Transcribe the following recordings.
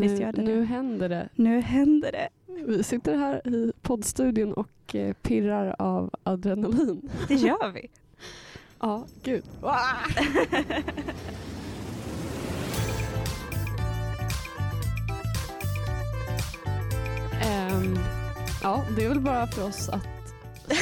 Visst Nu, gör det nu det? händer det. Nu händer det. Vi sitter här i poddstudion och eh, pirrar av adrenalin. Det gör vi. Ja, gud. Ehm, ja, det är väl bara för oss att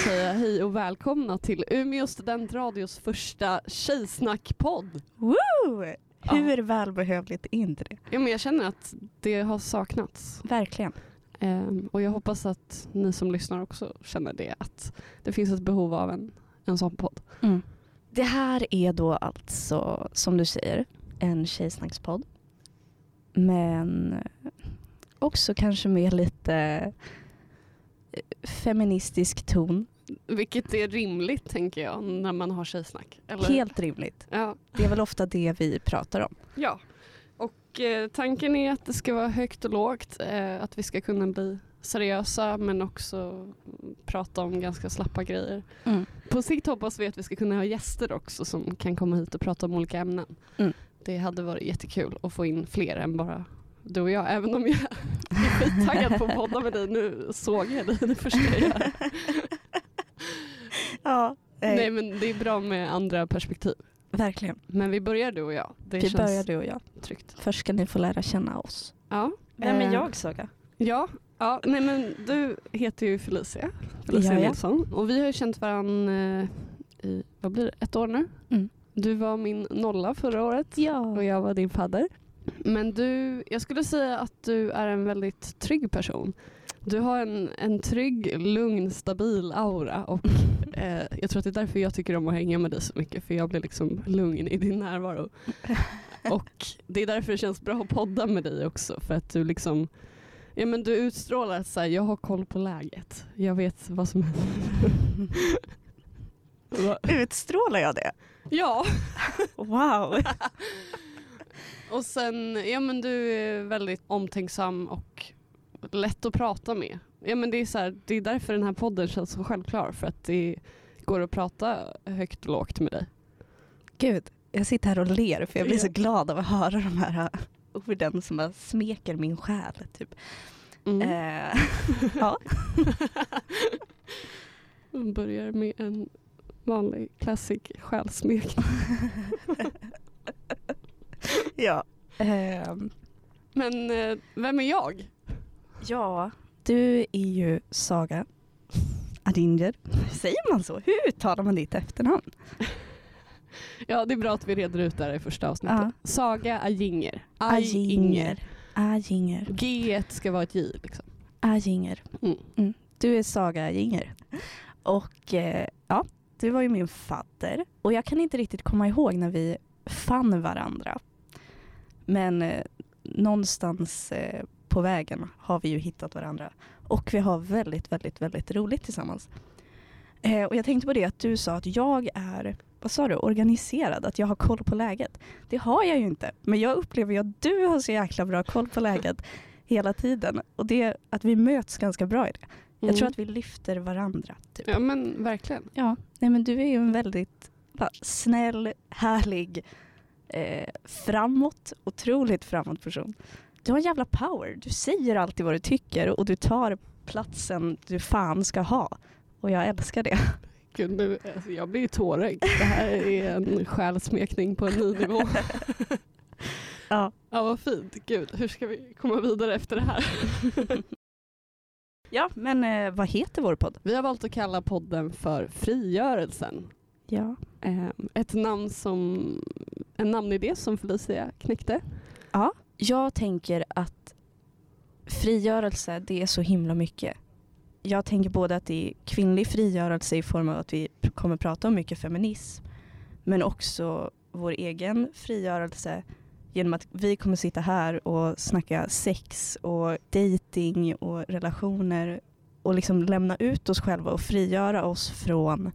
säga hej och välkomna till Umeå studentradios första tjejsnackpodd. Woo! Ja. Hur välbehövligt är inte det? Ja, men jag känner att det har saknats. Verkligen. Ehm, och jag hoppas att ni som lyssnar också känner det, att det finns ett behov av en, en sån podd. Det här är då alltså, som du säger, en tjejsnackspodd. Men också kanske med lite eh, feministisk ton. Vilket är rimligt tänker jag när man har tjejsnack. Eller? Helt rimligt. Ja. Det är väl ofta det vi pratar om. ja. Och eh, tanken är att det ska vara högt och lågt. Eh, att vi ska kunna bli seriösa men också prata om ganska slappa grejer. Mm. På sikt hoppas vi att vi ska kunna ha gäster också som kan komma hit och prata om olika ämnen. Mm. Det hade varit jättekul att få in fler än bara du och jag. Även om jag är skittaggad på att podda med dig. Nu såg jag dig det första jag gör. Ja, eh, Nej men det är bra med andra perspektiv. verkligen. Men vi börjar du och jag. Det Vi känns börjar du och jag. tryggt. Först ska ni få lära känna oss. Ja. Vem är Eh, jag, Saga? Ja, ja nej men du heter ju Felicia, Felicia Ja, ja. Nilsson. Och vi har ju känt varandra i, vad blir det, ett år nu? Mm. Du var min nolla förra året Ja. och jag var din fadder. Men du, jag skulle säga att du är en väldigt trygg person. Du har en, en trygg, lugn, stabil aura och eh, jag tror att det är därför jag tycker om att hänga med dig så mycket för jag blir liksom lugn i din närvaro. Och det är därför det känns bra att podda med dig också för att du liksom Ja men du utstrålar att så här, jag har koll på läget. Jag vet vad som händer. Utstrålar jag det? ja. Wow. Och sen, ja men du är väldigt omtänksam och lätt att prata med. Ja men det är så här, det är därför den här podden känns så självklar för att det går att prata högt och lågt med dig. Gud, jag sitter här och ler för jag blir så glad av att höra de här äh, orden som bara smeker min själ. Typ. Mm. Eh, ja. Man börjar med en vanlig classic själsmekning. ja. Ehm, Men eh, vem är jag? Ja, du är ju Saga Adinger. Säger man så? Hur uttalar man ditt efternamn? Ja det är bra att vi reder ut det här i första avsnittet. Ja. Saga Ajinger. Ajinger. Ajinger. G ska vara ett J liksom. Ajinger. Mm. Mm. Du är Saga Ajinger. Och eh, ja, du var ju min fadder. Och jag kan inte riktigt komma ihåg när vi fann varandra. Men eh, någonstans eh, på vägen har vi ju hittat varandra. Och vi har väldigt, väldigt, väldigt roligt tillsammans. Eh, och jag tänkte på det att du sa att jag är, vad sa du, organiserad, att jag har koll på läget. Det har jag ju inte. Men jag upplever ju att du har så jäkla bra koll på läget hela tiden. Och det att vi möts ganska bra i det. Jag Mm. tror att vi lyfter varandra. Typ. Ja men verkligen. Ja, nej men du är ju en väldigt bara, snäll, härlig, eh, framåt, otroligt framåt person. Du har en jävla power. Du säger alltid vad du tycker och du tar platsen du fan ska ha. Och jag älskar det. Gud, nu, alltså, jag blir tårögd. Det här är en själsmekning på en ny nivå. Ja. Ja vad fint. Gud, hur ska vi komma vidare efter det här? Ja, men eh, vad heter vår podd? Vi har valt att kalla podden för Frigörelsen. Ja. Eh, Ett namn som, en namnidé som Felicia knäckte. ja. Jag tänker att frigörelse, det är så himla mycket. Jag tänker både att det är kvinnlig frigörelse i form av att vi kommer prata om mycket feminism. Men också vår egen frigörelse genom att vi kommer sitta här och snacka sex och dating och relationer och liksom lämna ut oss själva och frigöra oss från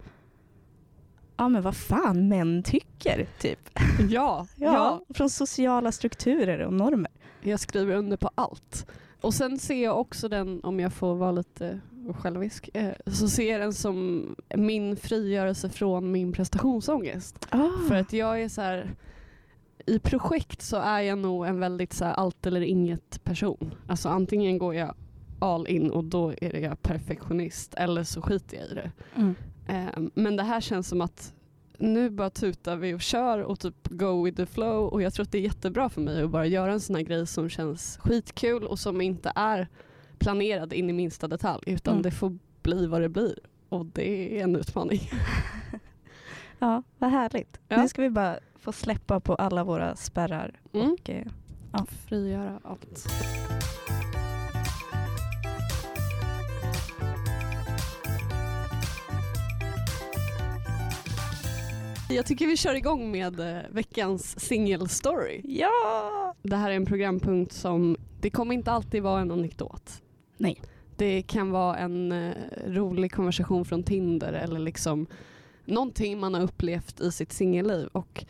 ja men vad fan män tycker typ. Ja, Ja, från sociala strukturer och normer. Jag skriver under på allt. Och sen ser jag också den, om jag får vara lite självisk, eh, så ser jag den som min frigörelse från min prestationsångest. Ah. För att jag är så här, i projekt så är jag nog en väldigt så här, allt eller inget person. Alltså antingen går jag all in och då är jag perfektionist eller så skiter jag i det. Mm. Eh, men det här känns som att nu bara tutar vi och kör och typ go with the flow och jag tror att det är jättebra för mig att bara göra en sån här grej som känns skitkul och som inte är planerad in i minsta detalj utan Mm. det får bli vad det blir och det är en utmaning. Ja, vad härligt. Ja. Nu ska vi bara få släppa på alla våra spärrar. Mm. Och, eh, Ja. Frigöra allt. Jag tycker vi kör igång med eh, veckans singelstory. ja! Det här är en programpunkt som, det kommer inte alltid vara en anekdot. Nej. Det kan vara en eh, rolig konversation från Tinder eller liksom någonting man har upplevt i sitt singelliv. Och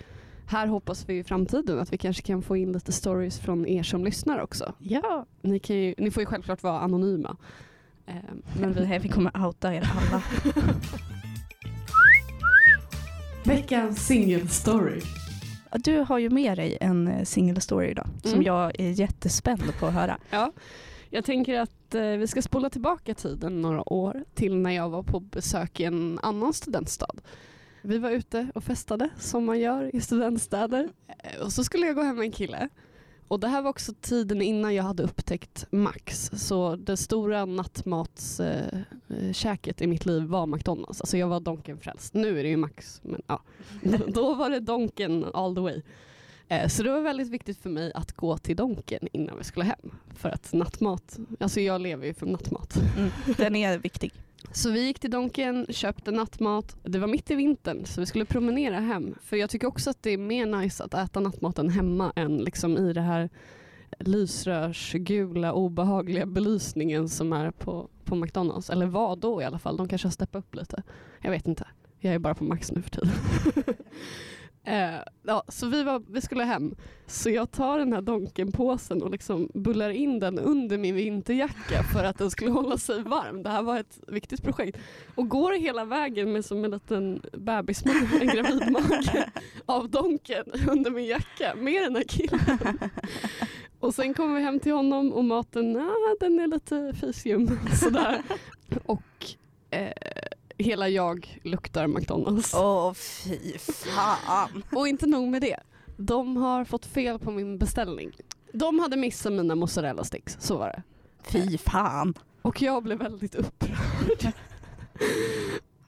här hoppas vi i framtiden att vi kanske kan få in lite stories från er som lyssnar också. Ja! Ni, kan ju, ni får ju självklart vara anonyma. Eh, men vi, vi kommer outa er alla. Veckans singelstory. Ja, Du har ju med dig en eh, single story idag som Mm. jag är jättespänd på att höra. Ja, jag tänker att eh, vi ska spola tillbaka tiden några år till när jag var på besök i en annan studentstad. Vi var ute och festade som man gör i studentstäder Eh, och så skulle jag gå hem med en kille. Och det här var också tiden innan jag hade upptäckt Max. Så det stora nattmatskäket eh, käket i mitt liv var McDonalds. Alltså jag var Donken-frälst. Nu är det ju Max. Men ja. Då var det Donken all the way. Eh, Så det var väldigt viktigt för mig att gå till Donken innan vi skulle hem. För att nattmat, alltså jag lever ju för nattmat. Mm. Den är viktig. Så vi gick till Donken, köpte nattmat. Det var mitt i vintern så vi skulle promenera hem. För jag tycker också att det är mer nice att äta nattmaten hemma än liksom i det här lysrörsgula obehagliga belysningen som är på, på McDonalds. Eller var då i alla fall. De kanske har steppat upp lite. Jag vet inte. Jag är bara på Max nu för tiden. Eh, ja, så vi, var, vi skulle hem. Så jag tar den här Donken-påsen och liksom bullar in den under min vinterjacka för att den skulle hålla sig varm. Det här var ett viktigt projekt. Och går hela vägen med som en liten bebismage, en gravidmage av Donken under min jacka med den här killen. Och sen kommer vi hem till honom och maten, ah, den är lite fisljum. Sådär. Och eh, hela jag luktar McDonalds. Åh fy fan. Och inte nog med det. De har fått fel på min beställning. De hade missat mina mozzarella sticks, så var det. Fy fan. Och jag blev väldigt upprörd.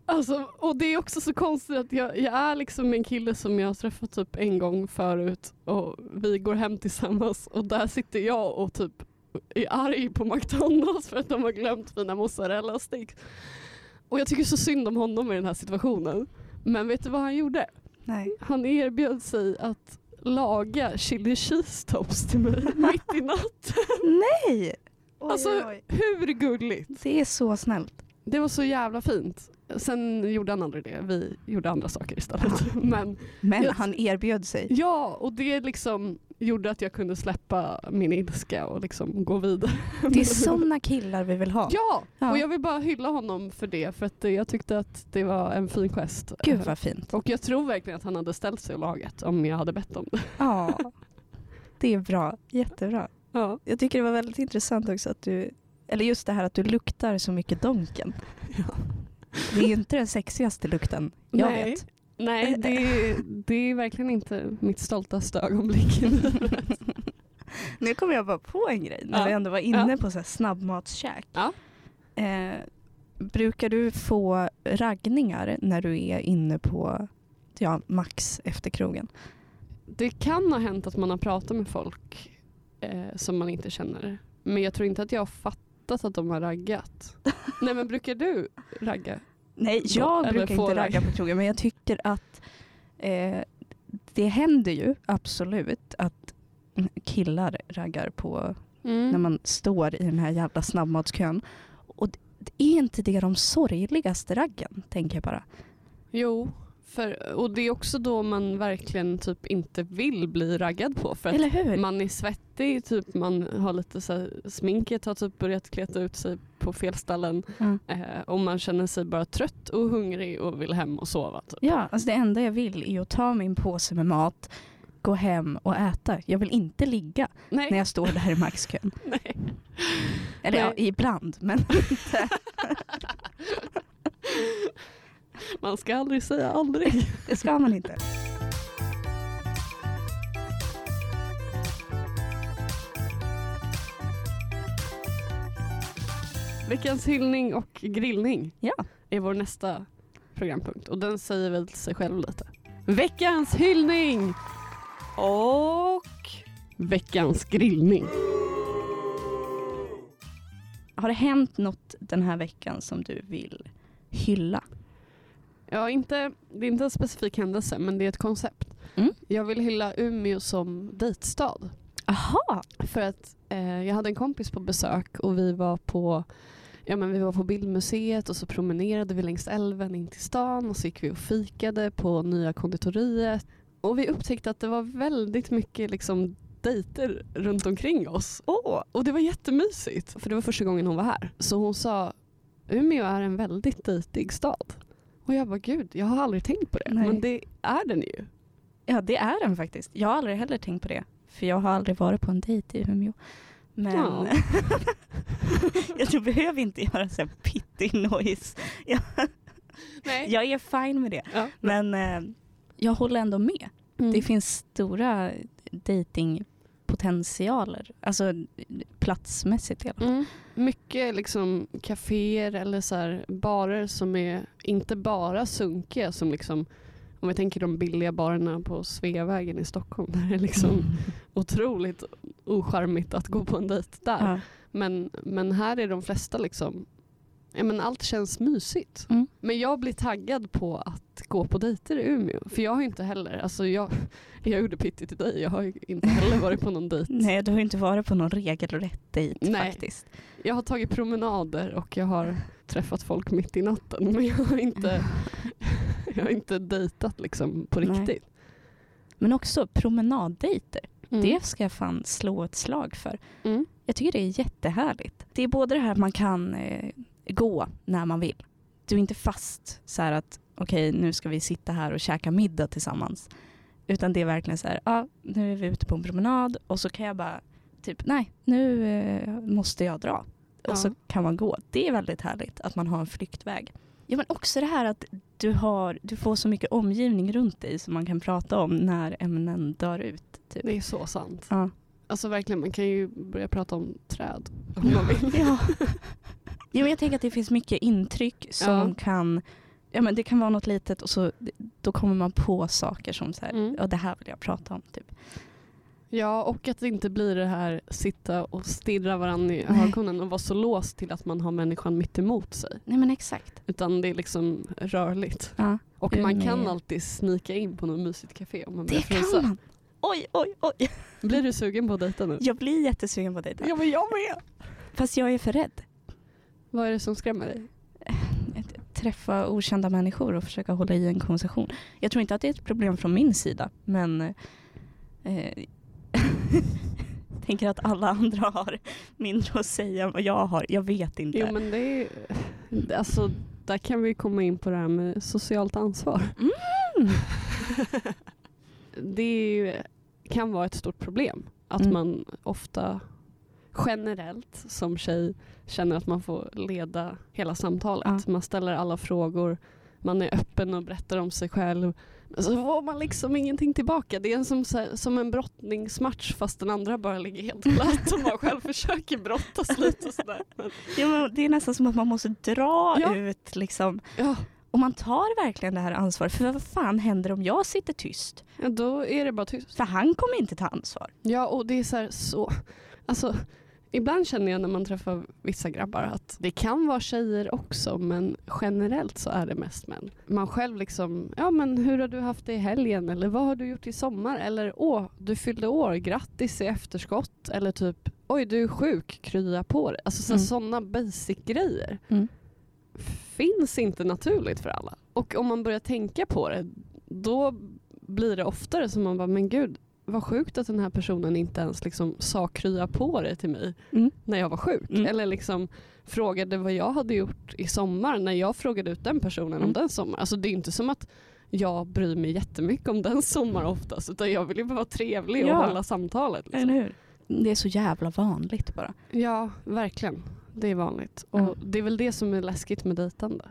Alltså, och det är också så konstigt att jag, jag är liksom en kille som jag har träffat typ en gång förut och vi går hem tillsammans och där sitter jag och typ är arg på McDonalds för att de har glömt mina mozzarella sticks. Och jag tycker så synd om honom i den här situationen. Men vet du vad han gjorde? Nej. Han erbjöd sig att laga chili cheese toast till mig mitt i natten. Nej! Oj, Alltså- oj, oj. Hur gulligt? Det är så snällt. Det var så jävla fint. Sen gjorde han aldrig det. Vi gjorde andra saker istället. Men Men Jag- han erbjöd sig. ja, och det liksom gjorde att jag kunde släppa min ilska och liksom gå vidare. Det är sådana killar vi vill ha. Ja, Ja. och jag vill bara hylla honom för det. För att jag tyckte att det var en fin gest. Gud vad fint. Och jag tror verkligen att han hade ställt sig och lagat om jag hade bett om det. Ja. Det är bra. Jättebra. Ja. Jag tycker det var väldigt intressant också att du, eller just det här att du luktar så mycket Donken. Ja. Det är ju inte den sexigaste lukten jag Nej. vet. Nej, det är, det är verkligen inte mitt stoltaste ögonblick. Nu kommer jag bara på en grej när Ja. vi ändå var inne Ja. på så här snabbmatskäk. Ja. Eh, brukar du få raggningar när du är inne på ja, Max efter krogen? Det kan ha hänt att man har pratat med folk eh, som man inte känner. Men jag tror inte att jag har fattat att de har raggat. Nej men brukar du ragga? Nej, jag eller brukar inte ragga ragg. på krogen men jag tycker att eh, det händer ju absolut att killar raggar på Mm. när man står i den här jävla snabbmatskön. Och det det är inte det de sorgligaste raggen, tänker jag bara. Jo, för, och det är också då man verkligen typ inte vill bli raggad på. För att man är svettig, typ man har lite så här, sminket har typ börjat kleta ut sig på fel ställen. Mm. Eh, och man känner sig bara trött och hungrig och vill hem och sova. Typ. Ja, alltså det enda jag vill är att ta min påse med mat, gå hem och äta. Jag vill inte ligga Nej. när jag står där i maxkön. Nej. Eller ja, Nej. ibland, men inte. Man ska aldrig säga aldrig. Det ska man inte. Veckans hyllning och grillning Ja. är vår nästa programpunkt och den säger väl sig själv lite. Veckans hyllning och veckans grillning. Har det hänt något den här veckan som du vill hylla? Ja, inte, det är inte en specifik händelse men det är ett koncept. Mm. Jag vill hylla Umeå som dejtstad. Aha. För att eh, jag hade en kompis på besök och vi var på Ja, men vi var på Bildmuseet och så promenerade vi längs älven in till stan och så gick vi och fikade på nya konditoriet. Och vi upptäckte att det var väldigt mycket liksom, dejter runt omkring oss. Åh. Och det var jättemysigt, för det var första gången hon var här. Så hon sa, Umeå är en väldigt dejtig stad. Och jag bara, gud, jag har aldrig tänkt på det. Nej. Men det är den ju. Ja, det är den faktiskt. Jag har aldrig heller tänkt på det. För jag har aldrig varit på en dejt i Umeå. Men Ja. jag behöver inte göra så här pitty noise. Jag, Nej. jag är fine med det. Ja. Men eh, jag håller ändå med. Mm. Det finns stora datingpotentialer. Alltså platsmässigt i alla fall. Mm. Mycket liksom kaféer eller så här barer som är inte bara sunkiga som liksom om vi tänker de billiga barerna på Sveavägen i Stockholm där det är liksom otroligt ocharmigt att gå på en dejt där. Ja. Men, men här är de flesta liksom Ja, men allt känns mysigt. Mm. Men jag blir taggad på att gå på dejter i Umeå. För jag har inte heller, alltså jag, jag gjorde Pitti till dig, jag har inte heller varit på någon dejt. Nej, du har inte varit på någon regelrätt dejt Nej. faktiskt. Jag har tagit promenader och jag har träffat folk mitt i natten. Men jag har inte, jag har inte dejtat liksom på Nej. riktigt. Men också promenaddejter. Mm. Det ska jag fan slå ett slag för. Mm. Jag tycker det är jättehärligt. Det är både det här att man kan eh, gå när man vill. Du är inte fast så här att okej nu ska vi sitta här och käka middag tillsammans. Utan det är verkligen så här, ja nu är vi ute på en promenad och så kan jag bara typ nej nu eh, måste jag dra. Ja. Och så kan man gå. Det är väldigt härligt att man har en flyktväg. Ja men också det här att du, har, du får så mycket omgivning runt dig som man kan prata om när ämnen dör ut. Typ. Det är så sant. Ja. Alltså verkligen, man kan ju börja prata om träd om man vill. Ja. Jo, men jag tänker att det finns mycket intryck som Ja. kan Ja, men det kan vara något litet och så, då kommer man på saker som så här, Mm. ja, det här vill jag prata om. Typ. Ja, och att det inte blir det här sitta och stirra varandra i ögonen och vara så låst till att man har människan mitt emot sig. Nej men exakt. Utan det är liksom rörligt. Ja, Och man med. kan alltid snika in på något mysigt café om man börjar det kan frysa. man. Oj, oj, oj. Blir du sugen på att dejta nu? Jag blir jättesugen på dig. Ja men jag med! Fast jag är för rädd. Vad är det som skrämmer dig? Att träffa okända människor och försöka hålla i en konversation. Jag tror inte att det är ett problem från min sida, men eh, tänker att alla andra har mindre att säga än vad jag har. Jag vet inte. Jo men det är alltså där kan vi komma in på det här med socialt ansvar. Mm. det är kan vara ett stort problem att Mm. man ofta generellt som tjej känner att man får leda hela samtalet. Ja. Man ställer alla frågor, man är öppen och berättar om sig själv. Men så får man liksom ingenting tillbaka. Det är som, som en brottningsmatch fast den andra bara ligger helt platt och man själv försöker brottas lite och sådär. Men, Ja, men det är nästan som att man måste dra Ja. ut liksom. ja, Och man tar verkligen det här ansvaret. För vad fan händer om jag sitter tyst? ja, då är det bara tyst. För han kommer inte ta ansvar. Ja, och det är så här, så... Alltså, ibland känner jag när man träffar vissa grabbar att det kan vara tjejer också men generellt så är det mest män. Man själv liksom, ja men hur har du haft det i helgen eller vad har du gjort i sommar eller åh, du fyllde år, grattis i efterskott eller typ oj du är sjuk, krya på dig. Alltså Mm. sådana basic grejer Mm. finns inte naturligt för alla. Och om man börjar tänka på det då blir det oftare som man bara, men gud vad sjukt att den här personen inte ens liksom sa krya på dig till mig Mm. när jag var sjuk. Mm. Eller liksom frågade vad jag hade gjort i sommar när jag frågade ut den personen om Mm. den sommaren. Alltså det är inte som att jag bryr mig jättemycket om den sommar oftast. Utan jag vill ju bara vara trevlig och Ja. hålla samtalet. Liksom. Det är så jävla vanligt bara. Ja, verkligen. Det är vanligt. Och det är väl det som är läskigt med dejtande.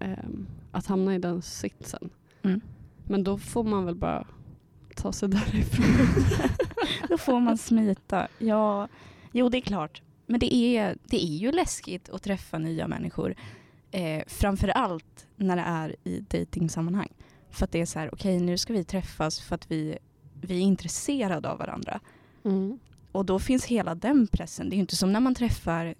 Ehm, att hamna i den sitsen. Mm. Men då får man väl bara ta sig därifrån. Då får man smita. Ja, jo det är klart. Men det är, det är ju läskigt att träffa nya människor. Eh, framför allt när det är i dejtingsammanhang. För att det är så här, okej nu ska vi träffas för att vi, vi är intresserade av varandra. Mm. Och då finns hela den pressen. Det är ju inte som när man träffar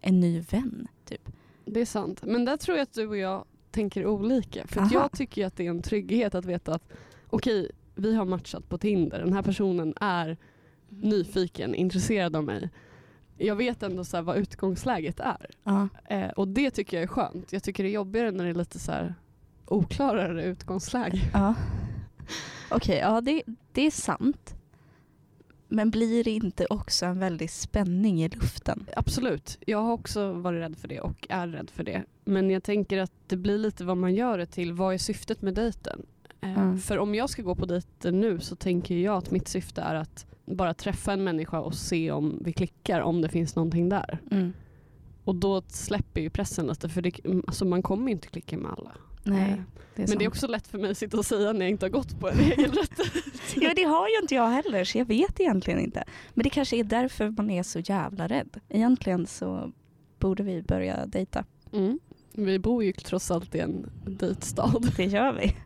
en ny vän. Typ. Det är sant. Men där tror jag att du och jag tänker olika. För jag tycker att det är en trygghet att veta att okej, vi har matchat på Tinder. Den här personen är nyfiken, intresserad av mig. Jag vet ändå så vad utgångsläget är. Ja. Eh, och det tycker jag är skönt. Jag tycker det är jobbigare när det är lite så här oklarare utgångsläge. Ja. Okej, ja det, det är sant. Men blir det inte också en väldig spänning i luften? Absolut. Jag har också varit rädd för det och är rädd för det. Men jag tänker att det blir lite vad man gör det till. Vad är syftet med dejten? Eh, Mm. För om jag ska gå på dejten nu så tänker jag att mitt syfte är att bara träffa en människa och se om vi klickar, om det finns någonting där. Mm. Och då släpper ju pressen lite för det, alltså man kommer ju inte klicka med alla. Nej, Eh, det är Men det är sant. också lätt för mig att sitta och säga när jag inte har gått på en regelrätt Ja, det har ju inte jag heller så jag vet egentligen inte. Men det kanske är därför man är så jävla rädd. Egentligen så borde vi börja dejta. Mm. Vi bor ju trots allt i en dejtstad. Det gör vi.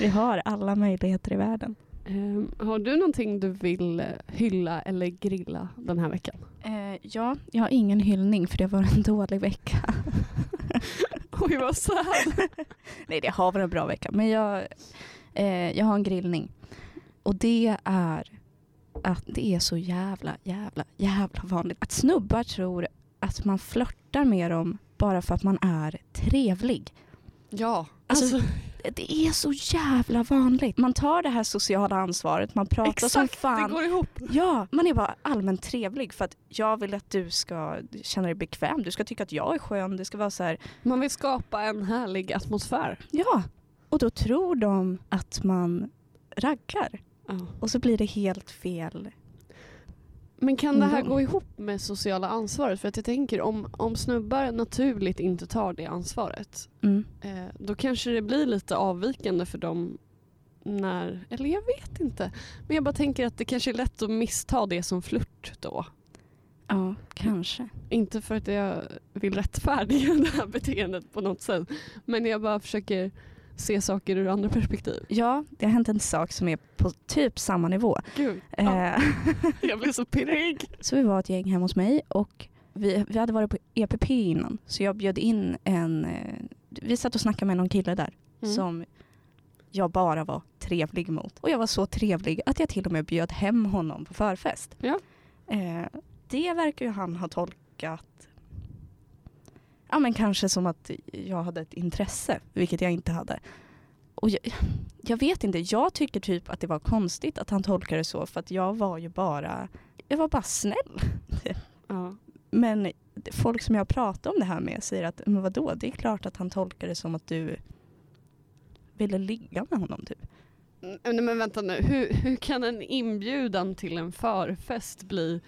Vi har alla möjligheter i världen. Ehm, har du någonting du vill eh, hylla eller grilla den här veckan? Eh, ja, jag har ingen hyllning för det var en dålig vecka. Oj vad sad. Nej, det har varit en bra vecka. Men jag, eh, jag har en grillning. Och det är att det är så jävla, jävla, jävla vanligt att snubbar tror att man flörtar med dem bara för att man är trevlig. Ja, Alltså, alltså, Det är så jävla vanligt. Man tar det här sociala ansvaret, man pratar som exakt fan. det går ihop. Ja, man är bara allmänt trevlig för att jag vill att du ska känna dig bekväm. Du ska tycka att jag är skön. Det ska vara så här, Man vill skapa en härlig atmosfär. ja. Och då tror de att man raggar. Ja. Och så blir det helt fel. Men kan det här Mm. gå ihop med sociala ansvaret? För att jag tänker om, om snubbar naturligt inte tar det ansvaret Mm. eh, då kanske det blir lite avvikande för dem när, eller jag vet inte. Men jag bara tänker att det kanske är lätt att missta det som flört då. Ja, kanske. Inte för att jag vill rättfärdiga det här beteendet på något sätt. Men jag bara försöker se saker ur andra perspektiv. Ja, det har hänt en sak som är på typ samma nivå. Gud, ja, Eh, jag blir så pirrig. Så vi var ett gäng hemma hos mig och vi, vi hade varit på EPP innan. Så jag bjöd in en, eh, vi satt och snackade med någon kille där Mm. som jag bara var trevlig mot. Och jag var så trevlig att jag till och med bjöd hem honom på förfest. Ja. Eh, det verkar ju han ha tolkat Ja men kanske som att jag hade ett intresse, vilket jag inte hade. Och jag, jag vet inte, jag tycker typ att det var konstigt att han tolkade det så för att jag var ju bara, jag var bara snäll. Ja. Men folk som jag pratar om det här med säger att men vadå, det är klart att han tolkar det som att du ville ligga med honom typ. Mm, men vänta nu, hur, hur kan en inbjudan till en förfest bli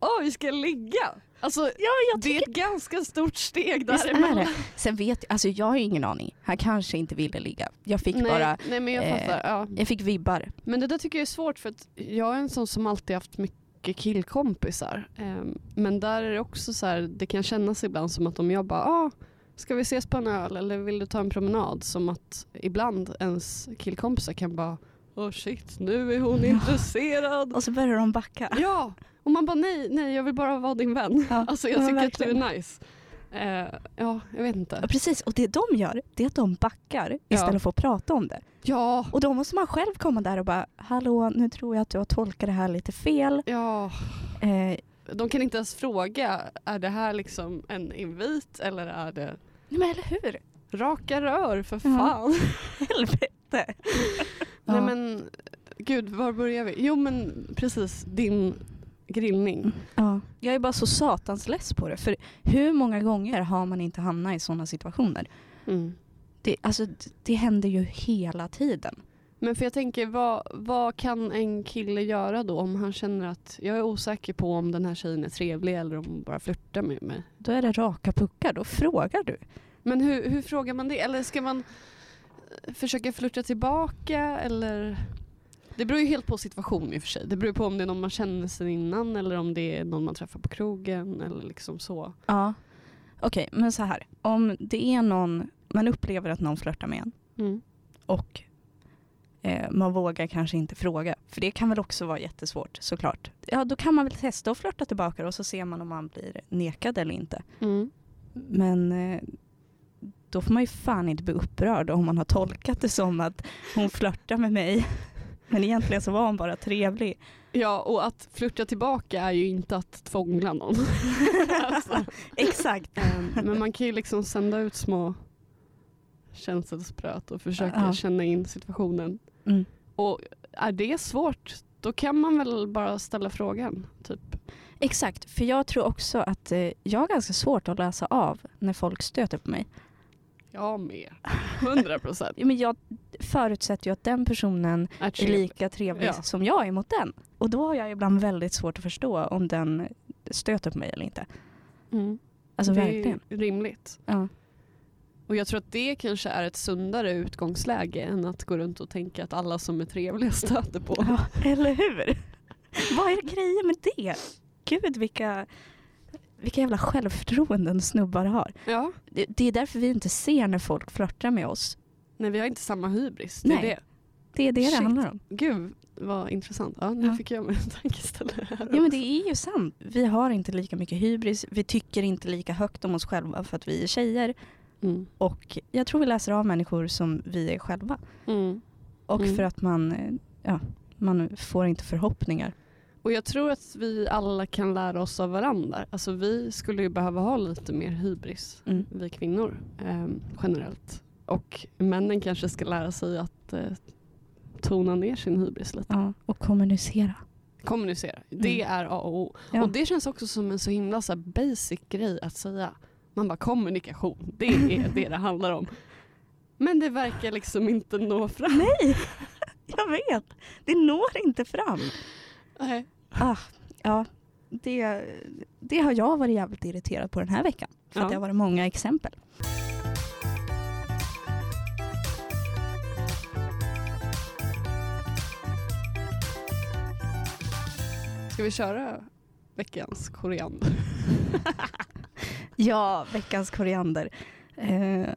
Åh vi ska ligga! Alltså Ja, jag det är ett ganska stort steg däremellan. Sen vet jag, alltså jag har ju ingen aning. Han kanske inte ville ligga. Jag fick Nej, bara, nej men jag eh, fattar. Ja. jag fick vibbar. Men det där tycker jag är svårt för att jag är en sån som alltid haft mycket killkompisar. Ehm, men där är det också så här, det kan kännas ibland som att om jag bara, ah, ska vi ses på en öl eller vill du ta en promenad? Som att ibland ens killkompisar kan bara, oh shit nu är hon Ja. intresserad. Och så börjar de backa. Ja, och man bara nej, nej jag vill bara vara din vän. Ja, Alltså jag ja, tycker verkligen. att du är nice. Eh, ja, jag vet inte. Ja, precis, och det de gör, det är att de backar Ja. istället för att prata om det. Ja, Och då måste man själv komma där och bara, hallå nu tror jag att du har tolkat det här lite fel. ja. Eh, De kan inte ens fråga, är det här liksom en invit eller är det men eller hur? raka rör för Ja. fan? Helvete. Nej Ja. men gud, var börjar vi? Jo men precis, din grillning. Ja. Jag är bara så satans less på det. För hur många gånger har man inte hamnat i sådana situationer? Mm. Det, alltså, det händer ju hela tiden. Men för jag tänker, vad, vad kan en kille göra då om han känner att jag är osäker på om den här tjejen är trevlig eller om hon bara flörtar med mig? Då är det raka puckar, då frågar du. Men hur, hur frågar man det? Eller ska man eh, försöka flirta tillbaka eller? Det beror ju helt på situation i och för sig. Det beror på om det är någon man känner sen innan eller om det är någon man träffar på krogen eller liksom så. Ja. Okej, men så här. Om det är någon, man upplever att någon flörtar med en Mm. och eh, man vågar kanske inte fråga. För det kan väl också vara jättesvårt såklart. Ja, då kan man väl testa att flörta tillbaka och så ser man om man blir nekad eller inte. Mm. Men eh, då får man ju fan inte bli upprörd om man har tolkat det som att hon flörtar med mig. Men egentligen så var hon bara trevlig. Ja, och att flirta tillbaka är ju inte att tvångla någon. alltså, Exakt. ehm, men man kan ju liksom sända ut små känselspröt och försöka Ja. känna in situationen. Mm. Och är det svårt, då kan man väl bara ställa frågan. Typ. Exakt, för jag tror också att eh, jag har ganska svårt att läsa av när folk stöter på mig. Jag med. 100 procent. Ja, Men jag förutsätter ju att den personen är lika trevlig Ja. som jag är mot den. Och då har jag ibland väldigt svårt att förstå om den stöter på mig eller inte. Mm. Alltså det verkligen. är rimligt. Ja. Och jag tror att det kanske är ett sundare utgångsläge än att gå runt och tänka att alla som är trevliga stöter på. ja, eller hur? Vad är grejen med det? Gud vilka, vilka jävla självförtroenden snubbar har. Ja. Det, det är därför vi inte ser när folk flörtar med oss. Nej vi har inte samma hybris. Det är Nej. det. Det är det Shit. det handlar om. Gud vad intressant. Ja, nu Ja. fick jag mig en tankeställare här. Ja men det är ju sant. Vi har inte lika mycket hybris. Vi tycker inte lika högt om oss själva för att vi är tjejer. Mm. Och jag tror vi läser av människor som vi är själva. Mm. Och Mm. för att man, eh, ja, man får inte förhoppningar. Och jag tror att vi alla kan lära oss av varandra. Alltså vi skulle ju behöva ha lite mer hybris, Mm. vi kvinnor ehm, generellt. Och männen kanske ska lära sig att eh, tona ner sin hybris lite. Ja, och kommunicera. Kommunicera, det Mm. är A och O. Ja. Och det känns också som en så himla så basic grej att säga. Man bara kommunikation, det är det det handlar om. Men det verkar liksom inte nå fram. Nej, jag vet. Det når inte fram. Nej. Ah, ja, det, det har jag varit jävligt irriterad på den här veckan. För Ja. att det har varit många exempel. Ska vi köra veckans koriander? Ja, veckans koriander. Eh,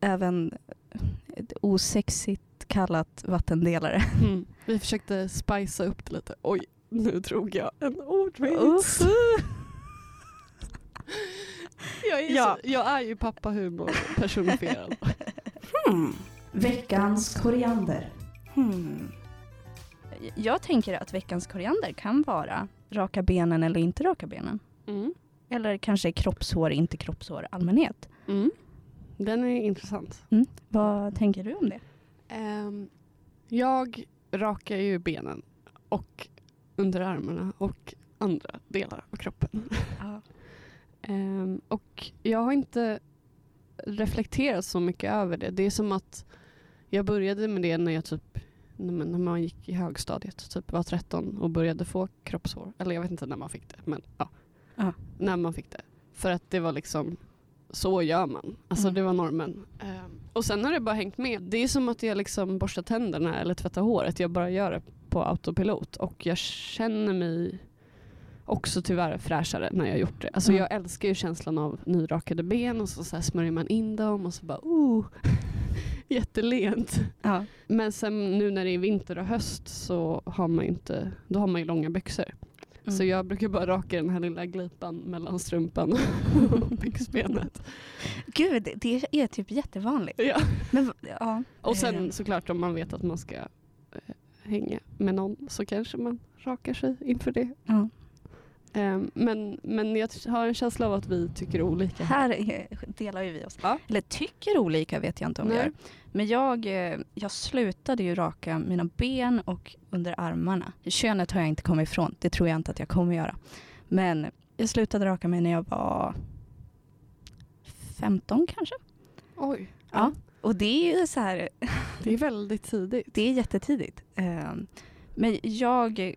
även ett osexigt kallat vattendelare. Mm. Vi försökte spicea upp det lite. Oj, nu drog jag en ordvits. Jag är, Ja. så, jag är ju pappahumor personifierad. Hmm. Veckans koriander. Hmm. Jag tänker att veckans koriander kan vara raka benen eller inte raka benen. Mm. Eller kanske kroppshår, inte kroppshår, allmänhet. Mm. Den är intressant. Vad tänker du om det? Ehm, jag rakar ju benen och underarmarna och andra delar av kroppen. Ehm, och jag har inte reflekterat så mycket över det. Det är som att jag började med det när jag typ när man, gick i högstadiet, typ var 13 och började få kroppshår. Eller jag vet inte när man fick det, men ja. Ja. När man fick det. För att det var liksom, så gör man. Alltså Mm. det var normen. Ehm, och sen har det bara hängt med. Det är som att jag liksom borstar tänderna eller tvättar håret. Jag bara gör det på autopilot. Och jag känner mig också tyvärr fräschare när jag gjort det. Alltså Mm. jag älskar ju känslan av nyrakade ben och så, så smörjer man in dem och så bara oh, jättelent. Ja. Men sen nu när det är vinter och höst så har man inte, då har man ju långa byxor. Mm. Så jag brukar bara raka den här lilla glipan mellan strumpan och byxbenet. Gud, det är typ jättevanligt. Ja. Men, ja. Och sen Eh, såklart om man vet att man ska eh, hänga med någon så kanske man rakar sig inför det. ja. Ehm, men, men jag har en känsla av att vi tycker olika. Här är- delar ju vi oss. Ja. Eller tycker olika vet jag inte om Nej. gör. Men jag, eh, jag slutade ju raka mina ben och under armarna. Könet har jag inte kommit ifrån. Det tror jag inte att jag kommer göra. Men jag slutade raka mig när jag var 15 kanske. Oj. Ja. Och det är ju så här, Det är väldigt tidigt. det är jättetidigt. Eh, Men jag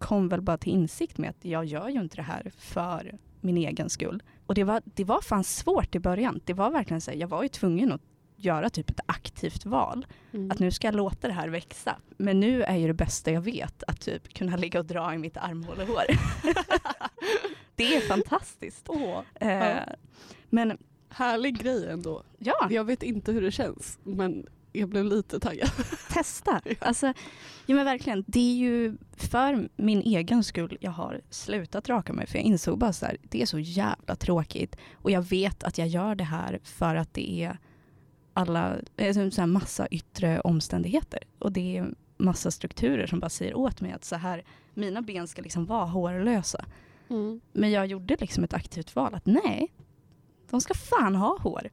kom väl bara till insikt med att jag gör ju inte det här för min egen skull. Och det var, det var fan svårt i början. Det var verkligen så här, jag var ju tvungen att göra typ ett aktivt val. Mm. Att nu ska jag låta det här växa. Men nu är ju det bästa jag vet att typ kunna ligga och dra i mitt armhålehår. det är fantastiskt. Åh, Eh, Ja. Men härlig grej ändå. ja, Jag vet inte hur det känns men jag blev lite taggad. testa. Alltså, ja men verkligen, det är ju för min egen skull jag har slutat raka mig. För jag insåg bara så här, det är så jävla tråkigt. Och jag vet att jag gör det här för att det är alla, eh, så här massa yttre omständigheter. Och det är massa strukturer som bara säger åt mig att så här, mina ben ska liksom vara hårlösa. Mm. Men jag gjorde liksom ett aktivt val att nej, de ska fan ha hår.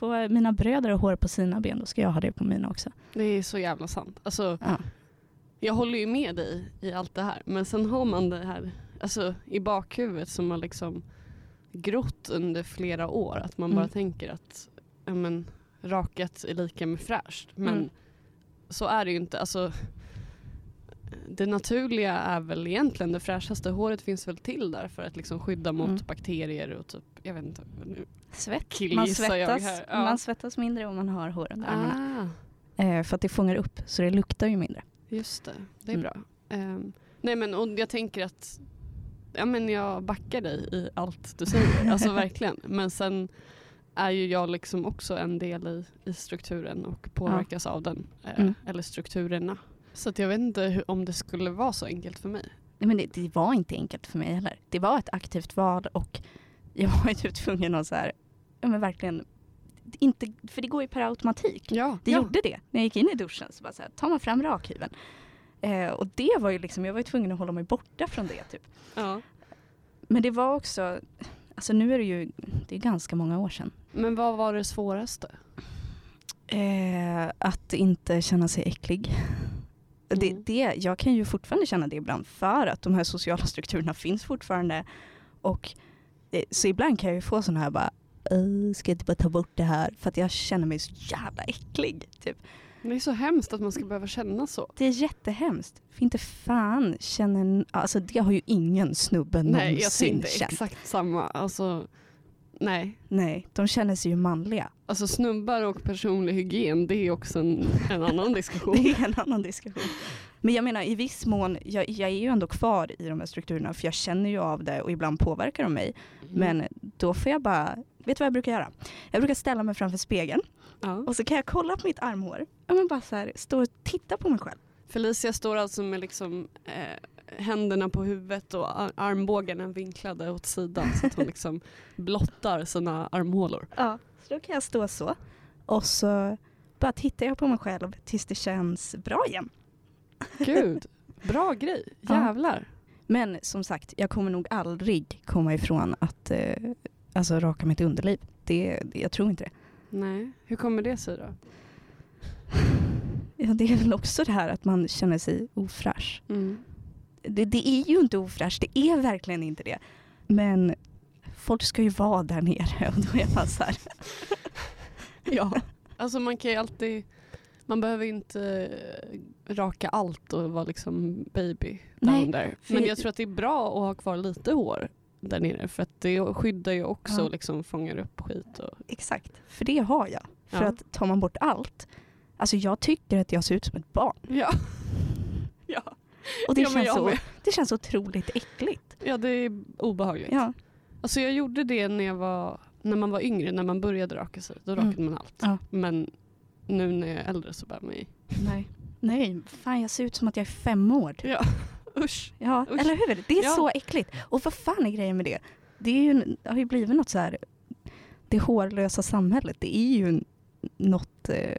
Får mina bröder hår på sina ben, då ska jag ha det på mina också. Det är så jävla sant. Alltså, Ja. jag håller ju med dig i allt det här men sen har man det här alltså, i bakhuvudet som har liksom grott under flera år. Att man bara Mm. tänker att ja, men, rakat är lika med fräscht. Men Mm. så är det ju inte. Alltså, det naturliga är väl egentligen det fräschaste. Håret finns väl till där för att liksom skydda mot Mm. bakterier och typ, jag vet inte. Nu. Svett. Man svettas. Ja. man svettas mindre om man har hår under armarna. Ah, Eh, för att det fångar upp, så det luktar ju mindre. just det, det är Mm. bra. Ehm, nej men och jag tänker att ja, men jag backar dig i allt du säger, alltså verkligen. Men sen är ju jag liksom också en del i, i strukturen och påverkas av den. eh, Mm. Eller strukturerna. Så jag vet inte hur, om det skulle vara så enkelt för mig. Nej, Men det, det var inte enkelt för mig heller. Det var ett aktivt val och jag var ju typ tvungen att så här, men verkligen, inte, för det går ju per automatik. Ja, Det ja. gjorde det. När jag gick in i duschen så bara så här, tar man fram rakhyveln. Eh, och det var ju liksom, jag var ju tvungen att hålla mig borta från det typ. ja. Men det var också, alltså nu är det ju, det är ganska många år sedan. Men vad var det svåraste? Eh, att inte känna sig äcklig. Det, Mm. det, jag kan ju fortfarande känna det ibland för att de här sociala strukturerna finns fortfarande. Och, eh, så ibland kan jag ju få sådana här bara, "Åh, ska jag inte bara ta bort det här? För att jag känner mig så jävla äcklig. Typ. Det är så hemskt att man ska behöva känna så. Det är jättehemskt. För inte fan känner, alltså det har ju ingen snubbe Nej, jag någonsin tänkte känt. exakt samma. Alltså, nej. Nej, de känner sig ju manliga. Alltså snubbar och personlig hygien, det är också en, en annan diskussion. Det är en annan diskussion. Men jag menar i viss mån, jag, jag är ju ändå kvar i de här strukturerna för jag känner ju av det och ibland påverkar de mig. Mm. Men då får jag bara, vet du vad jag brukar göra? Jag brukar ställa mig framför spegeln ja. och så kan jag kolla på mitt armhår. Ja men bara så här, stå och titta på mig själv. Felicia står alltså med liksom, eh, händerna på huvudet och ar- armbågarna vinklade åt sidan så att hon liksom blottar sina armhålor. Ja. Så då kan jag stå så och så bara tittar jag på mig själv tills det känns bra igen. Gud, bra grej. Ja. Jävlar. Men som sagt, jag kommer nog aldrig komma ifrån att eh, alltså, raka mitt underliv. Det, det, jag tror inte det. Nej, hur kommer det sig då? Ja, det är väl också det här att man känner sig ofräsch. Mm. Det, det är ju inte ofräscht, det är verkligen inte det. Men folk ska ju vara där nere och då är man så här. Ja, alltså man kan ju alltid, man behöver inte eh, raka allt och vara liksom baby Nej, down there. för- Men jag tror att det är bra att ha kvar lite hår där nere för att det skyddar ju också Ja. och liksom fångar upp skit. Och, Exakt, för det har jag. För Ja. att tar man bort allt, alltså jag tycker att jag ser ut som ett barn. ja. ja. Och det, Ja, känns, så, det känns otroligt äckligt. ja, det är obehagligt. Ja. Alltså jag gjorde det när, jag var, när man var yngre, när man började raka sig. Då Mm. rakade man allt. Ja. Men nu när jag är äldre så bär man i. Nej. Nej, fan jag ser ut som att jag är fem år. Typ. Ja, usch. Ja, Usch. eller hur? Det är Ja. så äckligt. Och vad fan är grejen med det? Det, är ju, det har ju blivit något så här, det hårlösa samhället. Det är ju något eh,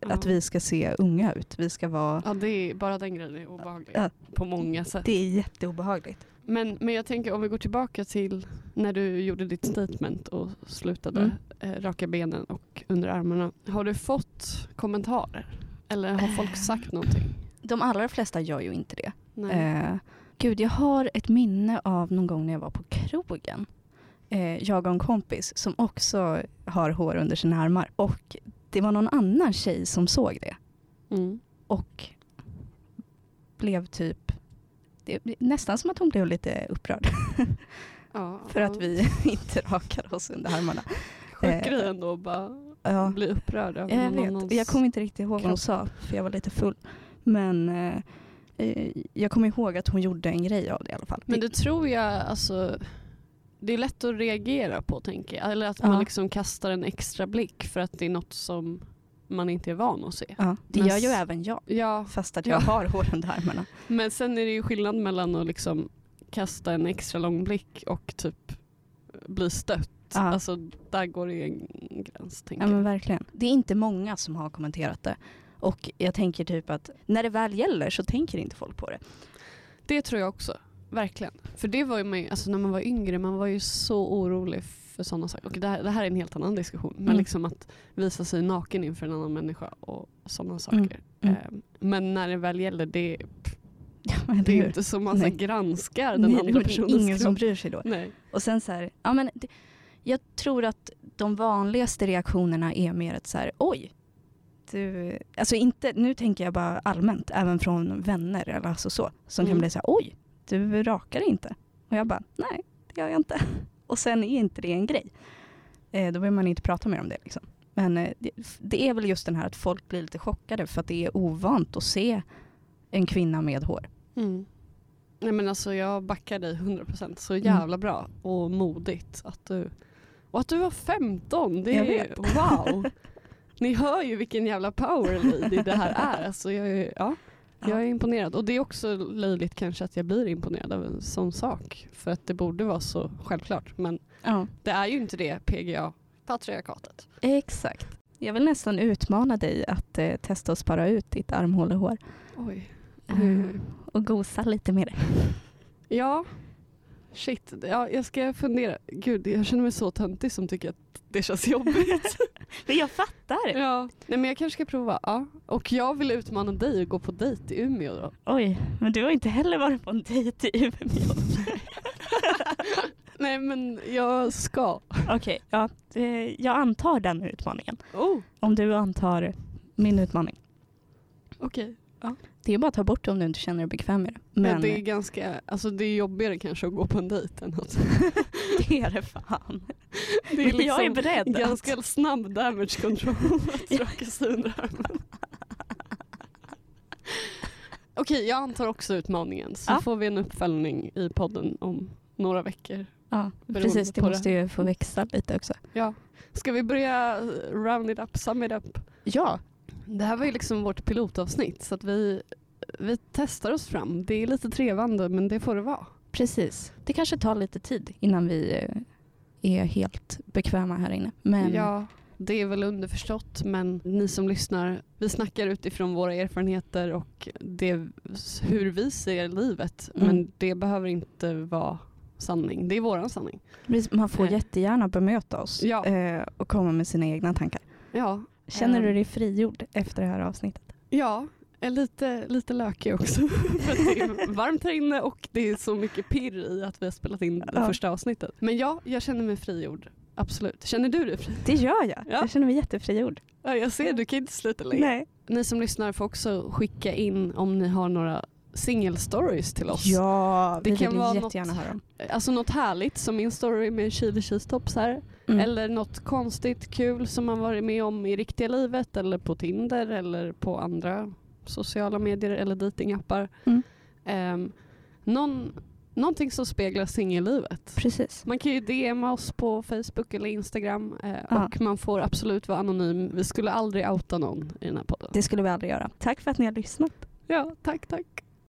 att vi ska se unga ut. Vi ska vara, Ja, det är, bara den grejen är obehaglig. Ja. På många sätt. det är jätteobehagligt. Men, men jag tänker om vi går tillbaka till när du gjorde ditt statement och slutade Mm. eh, raka benen och under armarna. Har du fått kommentarer? Eller har folk Eh. sagt någonting? De allra flesta gör ju inte det. Nej. Eh, gud, jag har ett minne av någon gång när jag var på krogen. eh, jag och en kompis som också har hår under sina armar. Och det var någon annan tjej som såg det Mm. och blev typ det, nästan som att hon blev lite upprörd Ja, för att vi inte rakade oss under armarna. Sjuk eh, grej ändå att bara Ja, bli upprörd jag vet. annans- Jag kommer inte riktigt ihåg vad hon sa för jag var lite full. Men eh, eh, jag kommer ihåg att hon gjorde en grej av det i alla fall. Men det tror jag, alltså, det är lätt att reagera på tänker jag. Eller att Ja. man liksom kastar en extra blick för att det är något som man inte är van att se. ja, det Men gör ju även jag. Ja, Fast att Ja. jag har hår under armarna. men sen är det ju skillnad mellan att liksom kasta en extra lång blick och typ bli stött. Ja. Alltså där går det en gräns tänker Ja men verkligen. Det är inte många som har kommenterat det. Och jag tänker typ att när det väl gäller så tänker inte folk på det. Det tror jag också. Verkligen. För det var ju man, ju- alltså när man var yngre, man var ju så orolig för sådana saker. Och det här, det här är en helt annan diskussion. Men Mm. liksom att visa sig naken inför en annan människa och sådana saker. Mm. Ehm, Men när det väl gäller, det, Ja, det är hur? inte som man så granskar den Nej, andra det är ingen som bryr sig då. Nej. Och sen så här, ja men det, jag tror att de vanligaste reaktionerna är mer ett så här, oj. Du, alltså inte, nu tänker jag bara allmänt, även från vänner eller alltså så, som Mm. kan bli så här, oj, du rakar inte. Och jag bara, nej, det gör jag inte. Och sen är inte det en grej. Eh, då behöver man inte prata mer om det liksom. Men eh, det, det är väl just den här att folk blir lite chockade för att det är ovant att se en kvinna med hår. Mm. Nej men alltså jag backar dig 100%. Mm. Så jävla bra och modigt att du... Och att du var 15, det är wow! Ni hör ju vilken jävla power lady det här är. Alltså jag, ja, jag är imponerad. Och det är också löjligt kanske att jag blir imponerad av en sån sak. För att det borde vara så självklart. Men Ja. det är ju inte det, PGA, patriarkatet. Exakt. Jag vill nästan utmana dig att eh, testa att spara ut ditt armhålehår Oj. Mm. och gosa lite med det. Ja, shit. Ja, jag ska fundera. Gud, jag känner mig så töntig som tycker att det känns jobbigt. Men jag fattar. ja. Nej, men jag kanske ska prova. Ja. Och jag vill utmana dig att gå på dejt i Umeå då. Oj, men du har inte heller varit på en dejt i Umeå. Nej men jag ska. Okej, ja, eh, jag antar den utmaningen. Oh, Om du antar min utmaning. okej. Det är bara att ta bort det om du inte känner dig bekväm med det. Men Men det är ganska, alltså det är jobbigare kanske att gå på en dejt än att det är det fan. det Men jag är beredd. att- ganska snabb damage control att raka sig under armen. Okej, jag antar också utmaningen så Ja. får vi en uppföljning i podden om några veckor. Ja, precis. Det måste ju få växa lite också. Ja. Ska vi börja round it up, sum it up? Ja, Det här var ju liksom vårt pilotavsnitt så att vi, vi testar oss fram. Det är lite trevande men det får det vara. precis. Det kanske tar lite tid innan vi eh, är helt bekväma här inne. Men Ja, det är väl underförstått men ni som lyssnar, vi snackar utifrån våra erfarenheter och det, hur vi ser livet. Mm. Men det behöver inte vara sanning. Det är våran sanning. man får Eh. jättegärna bemöta oss Ja. eh, och komma med sina egna tankar. Ja, Känner du Ehm. dig frigjord efter det här avsnittet? ja är lite, lite lökig också. För det är varmt här inne och det är så mycket pirr i att vi har spelat in det Ja. första avsnittet. Men ja, jag känner mig frigjord. Absolut. Känner du dig fri? Det gör jag. Ja. Jag känner mig jättefrigjord. Ja, jag ser, du kan inte sluta längre. Nej. Ni som lyssnar får också skicka in om ni har några singelstories till oss. Ja, Det vi kan vill vara jättegärna något- höra om. Alltså något härligt som min story med chili cheese tops här. Mm. Eller något konstigt kul som man varit med om i riktiga livet eller på Tinder eller på andra sociala medier eller datingappar. Mm. Um, någon, någonting som speglar singellivet. Precis. Man kan ju DMa oss på Facebook eller Instagram eh, Ja. och man får absolut vara anonym. Vi skulle aldrig outa någon i den här podden. Det skulle vi aldrig göra. Tack för att ni har lyssnat. Ja, tack tack.